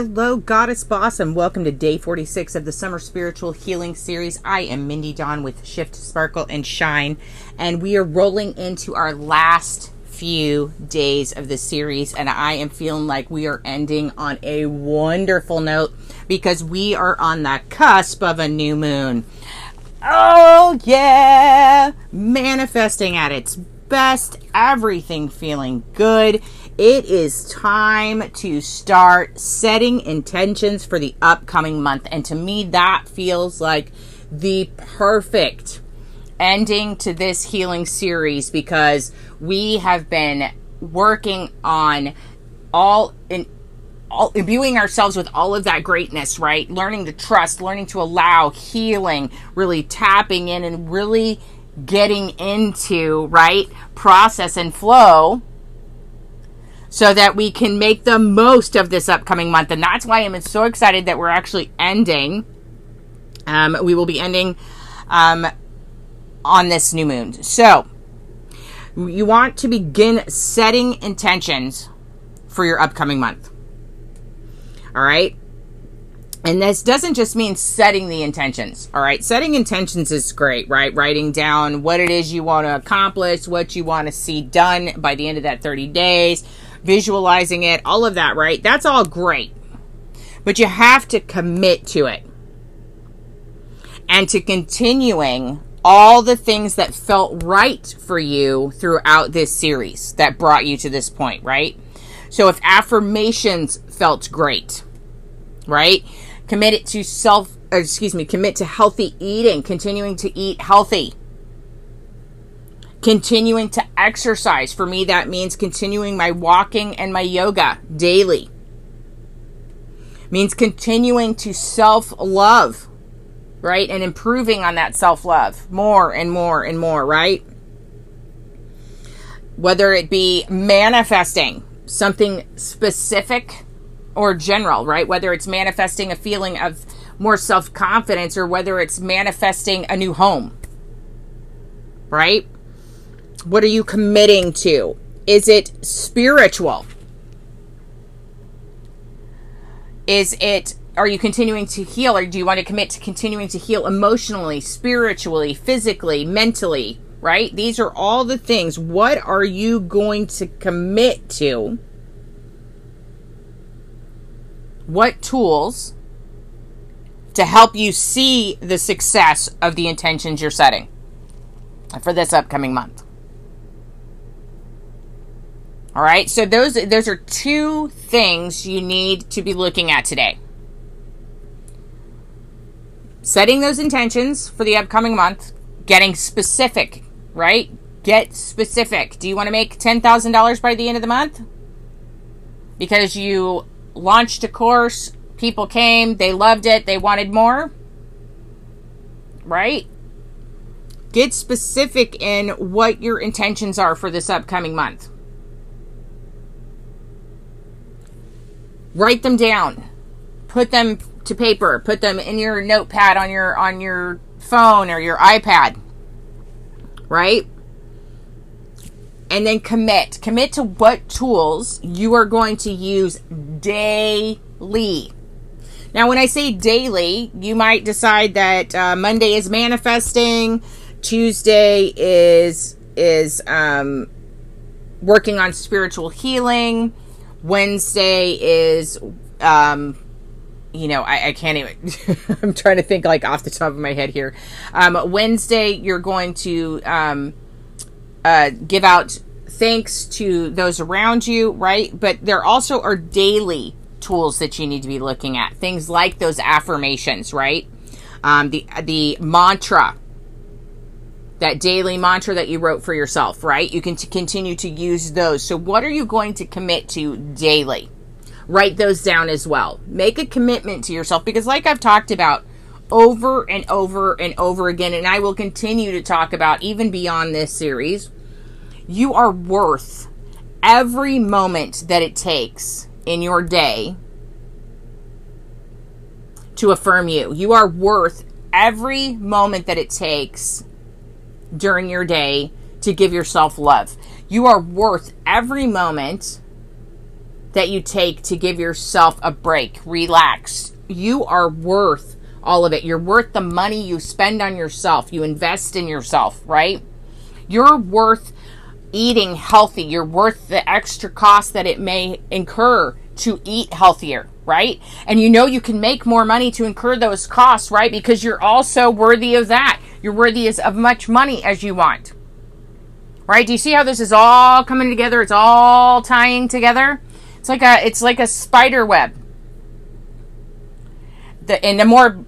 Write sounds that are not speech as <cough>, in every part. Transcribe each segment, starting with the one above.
Hello, Goddess Boss, and welcome to day 46 of the Summer Spiritual Healing Series. I am Mindy Dawn with Shift, Sparkle, and Shine, and we are rolling into our last few days of the series, and I am feeling like we are ending on a wonderful note because we are on the cusp of a new moon. Oh, yeah! Manifesting at its best, everything feeling good. It is time to start setting intentions for the upcoming month. And to me, that feels like the perfect ending to this healing series because we have been working on all in all, imbuing ourselves with all of that greatness, right? Learning to trust, learning to allow, healing, really tapping in and really getting into, right? Process and flow so that we can make the most of this upcoming month. And that's why I'm so excited that we're actually ending. Um, we will be ending um, on this new moon. So, you want to begin setting intentions for your upcoming month. All right. And this doesn't just mean setting the intentions. All right. Setting intentions is great, right? Writing down what it is you want to accomplish, what you want to see done by the end of that 30 days, visualizing it, all of that, right? That's all great. But you have to commit to it and to continuing all the things that felt right for you throughout this series that brought you to this point, right? So if affirmations felt great, right? Commit it to self, uh, excuse me, commit to healthy eating, continuing to eat healthy. Continuing to exercise. For me, that means continuing my walking and my yoga daily. Means continuing to self love right? And improving on that self love more and more and more, right? Whether it be manifesting something specific or general, right? Whether it's manifesting a feeling of more self confidence or whether it's manifesting a new home, right? What are you committing to? Is it spiritual? Is it are you continuing to heal or do you want to commit to continuing to heal emotionally, spiritually, physically, mentally, right? These are all the things. What are you going to commit to? What tools to help you see the success of the intentions you're setting for this upcoming month? All right? So those those are two things you need to be looking at today setting those intentions for the upcoming month, getting specific, right? Get specific. Do you want to make $10,000 by the end of the month? Because you launched a course, people came, they loved it, they wanted more? Right? Get specific in what your intentions are for this upcoming month. Write them down. Put them to paper. Put them in your notepad on your on your phone or your iPad. Right? And then commit. Commit to what tools you are going to use daily. Now, when I say daily, you might decide that uh, Monday is manifesting, Tuesday is is um, working on spiritual healing, Wednesday is um, you know, I, I can't even. <laughs> I'm trying to think like off the top of my head here. Um, Wednesday, you're going to um, uh, give out thanks to those around you, right? But there also are daily tools that you need to be looking at. Things like those affirmations, right? Um, the the mantra, that daily mantra that you wrote for yourself, right? You can t- continue to use those. So, what are you going to commit to daily? write those down as well. Make a commitment to yourself because, like I've talked about over and over and over again, and I will continue to talk about even beyond this series, you are worth every moment that it takes in your day to affirm you. You are worth every moment that it takes during your day to give yourself love. You are worth every moment that you take to give yourself a break, relax. You are worth all of it. You're worth the money you spend on yourself. You invest in yourself, right? You're worth eating healthy. You're worth the extra cost that it may incur to eat healthier, right? And you know you can make more money to incur those costs, right? Because you're also worthy of that. You're worthy of much money as you want. Right? Do you see how this is all coming together? It's all tying together. It's like a it's like a spider web. The and the more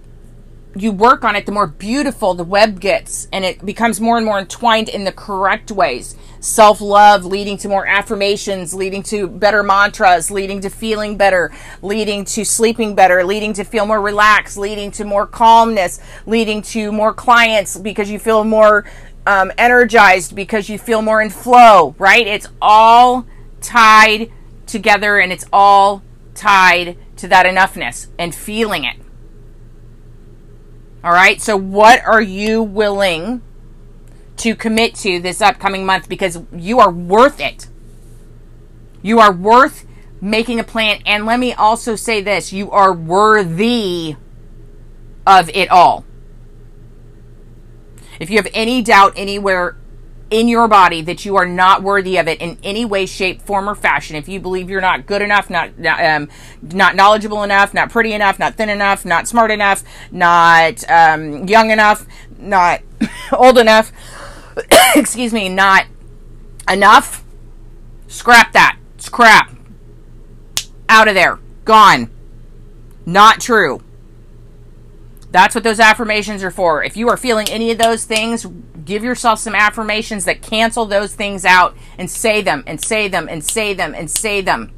you work on it, the more beautiful the web gets, and it becomes more and more entwined in the correct ways. Self love leading to more affirmations, leading to better mantras, leading to feeling better, leading to sleeping better, leading to feel more relaxed, leading to more calmness, leading to more clients because you feel more um, energized, because you feel more in flow, right? It's all tied together and it's all tied to that enoughness and feeling it. All right. So, what are you willing to commit to this upcoming month? Because you are worth it. You are worth making a plan. And let me also say this you are worthy of it all. If you have any doubt anywhere in your body that you are not worthy of it in any way, shape, form, or fashion. If you believe you're not good enough, not um, not knowledgeable enough, not pretty enough, not thin enough, not smart enough, not um, young enough, not <laughs> old enough, <coughs> excuse me, not enough, scrap that. Scrap. Out of there. Gone. Not true. That's what those affirmations are for. If you are feeling any of those things, give yourself some affirmations that cancel those things out and say them and say them and say them and say them.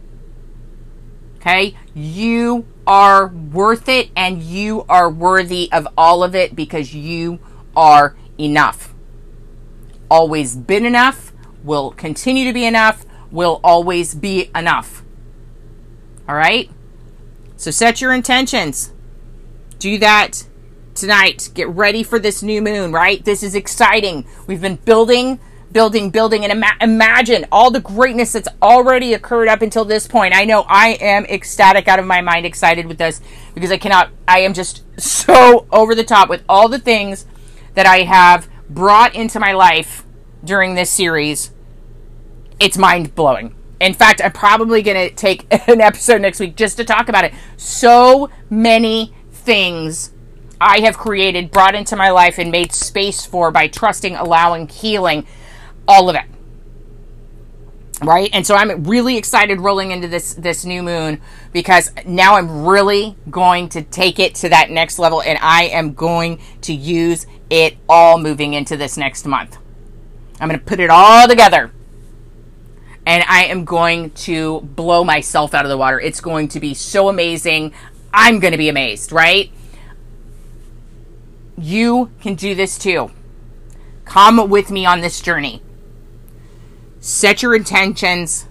Okay? You are worth it and you are worthy of all of it because you are enough. Always been enough, will continue to be enough, will always be enough. All right? So set your intentions do that tonight. Get ready for this new moon, right? This is exciting. We've been building, building, building, and ima- imagine all the greatness that's already occurred up until this point. I know I am ecstatic out of my mind, excited with this because I cannot, I am just so over the top with all the things that I have brought into my life during this series. It's mind blowing. In fact, I'm probably going to take <laughs> an episode next week just to talk about it. So many things I have created, brought into my life, and made space for by trusting, allowing, healing, all of it. Right? And so I'm really excited rolling into this this new moon because now I'm really going to take it to that next level and I am going to use it all moving into this next month. I'm going to put it all together and I am going to blow myself out of the water. It's going to be so amazing. I'm going to be amazed, right? You can do this too. Come with me on this journey. Set your intentions,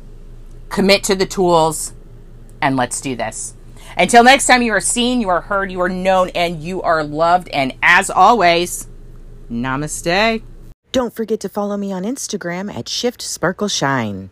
commit to the tools, and let's do this. Until next time, you are seen, you are heard, you are known, and you are loved. And as always, namaste. Don't forget to follow me on Instagram at Shift Sparkle Shine.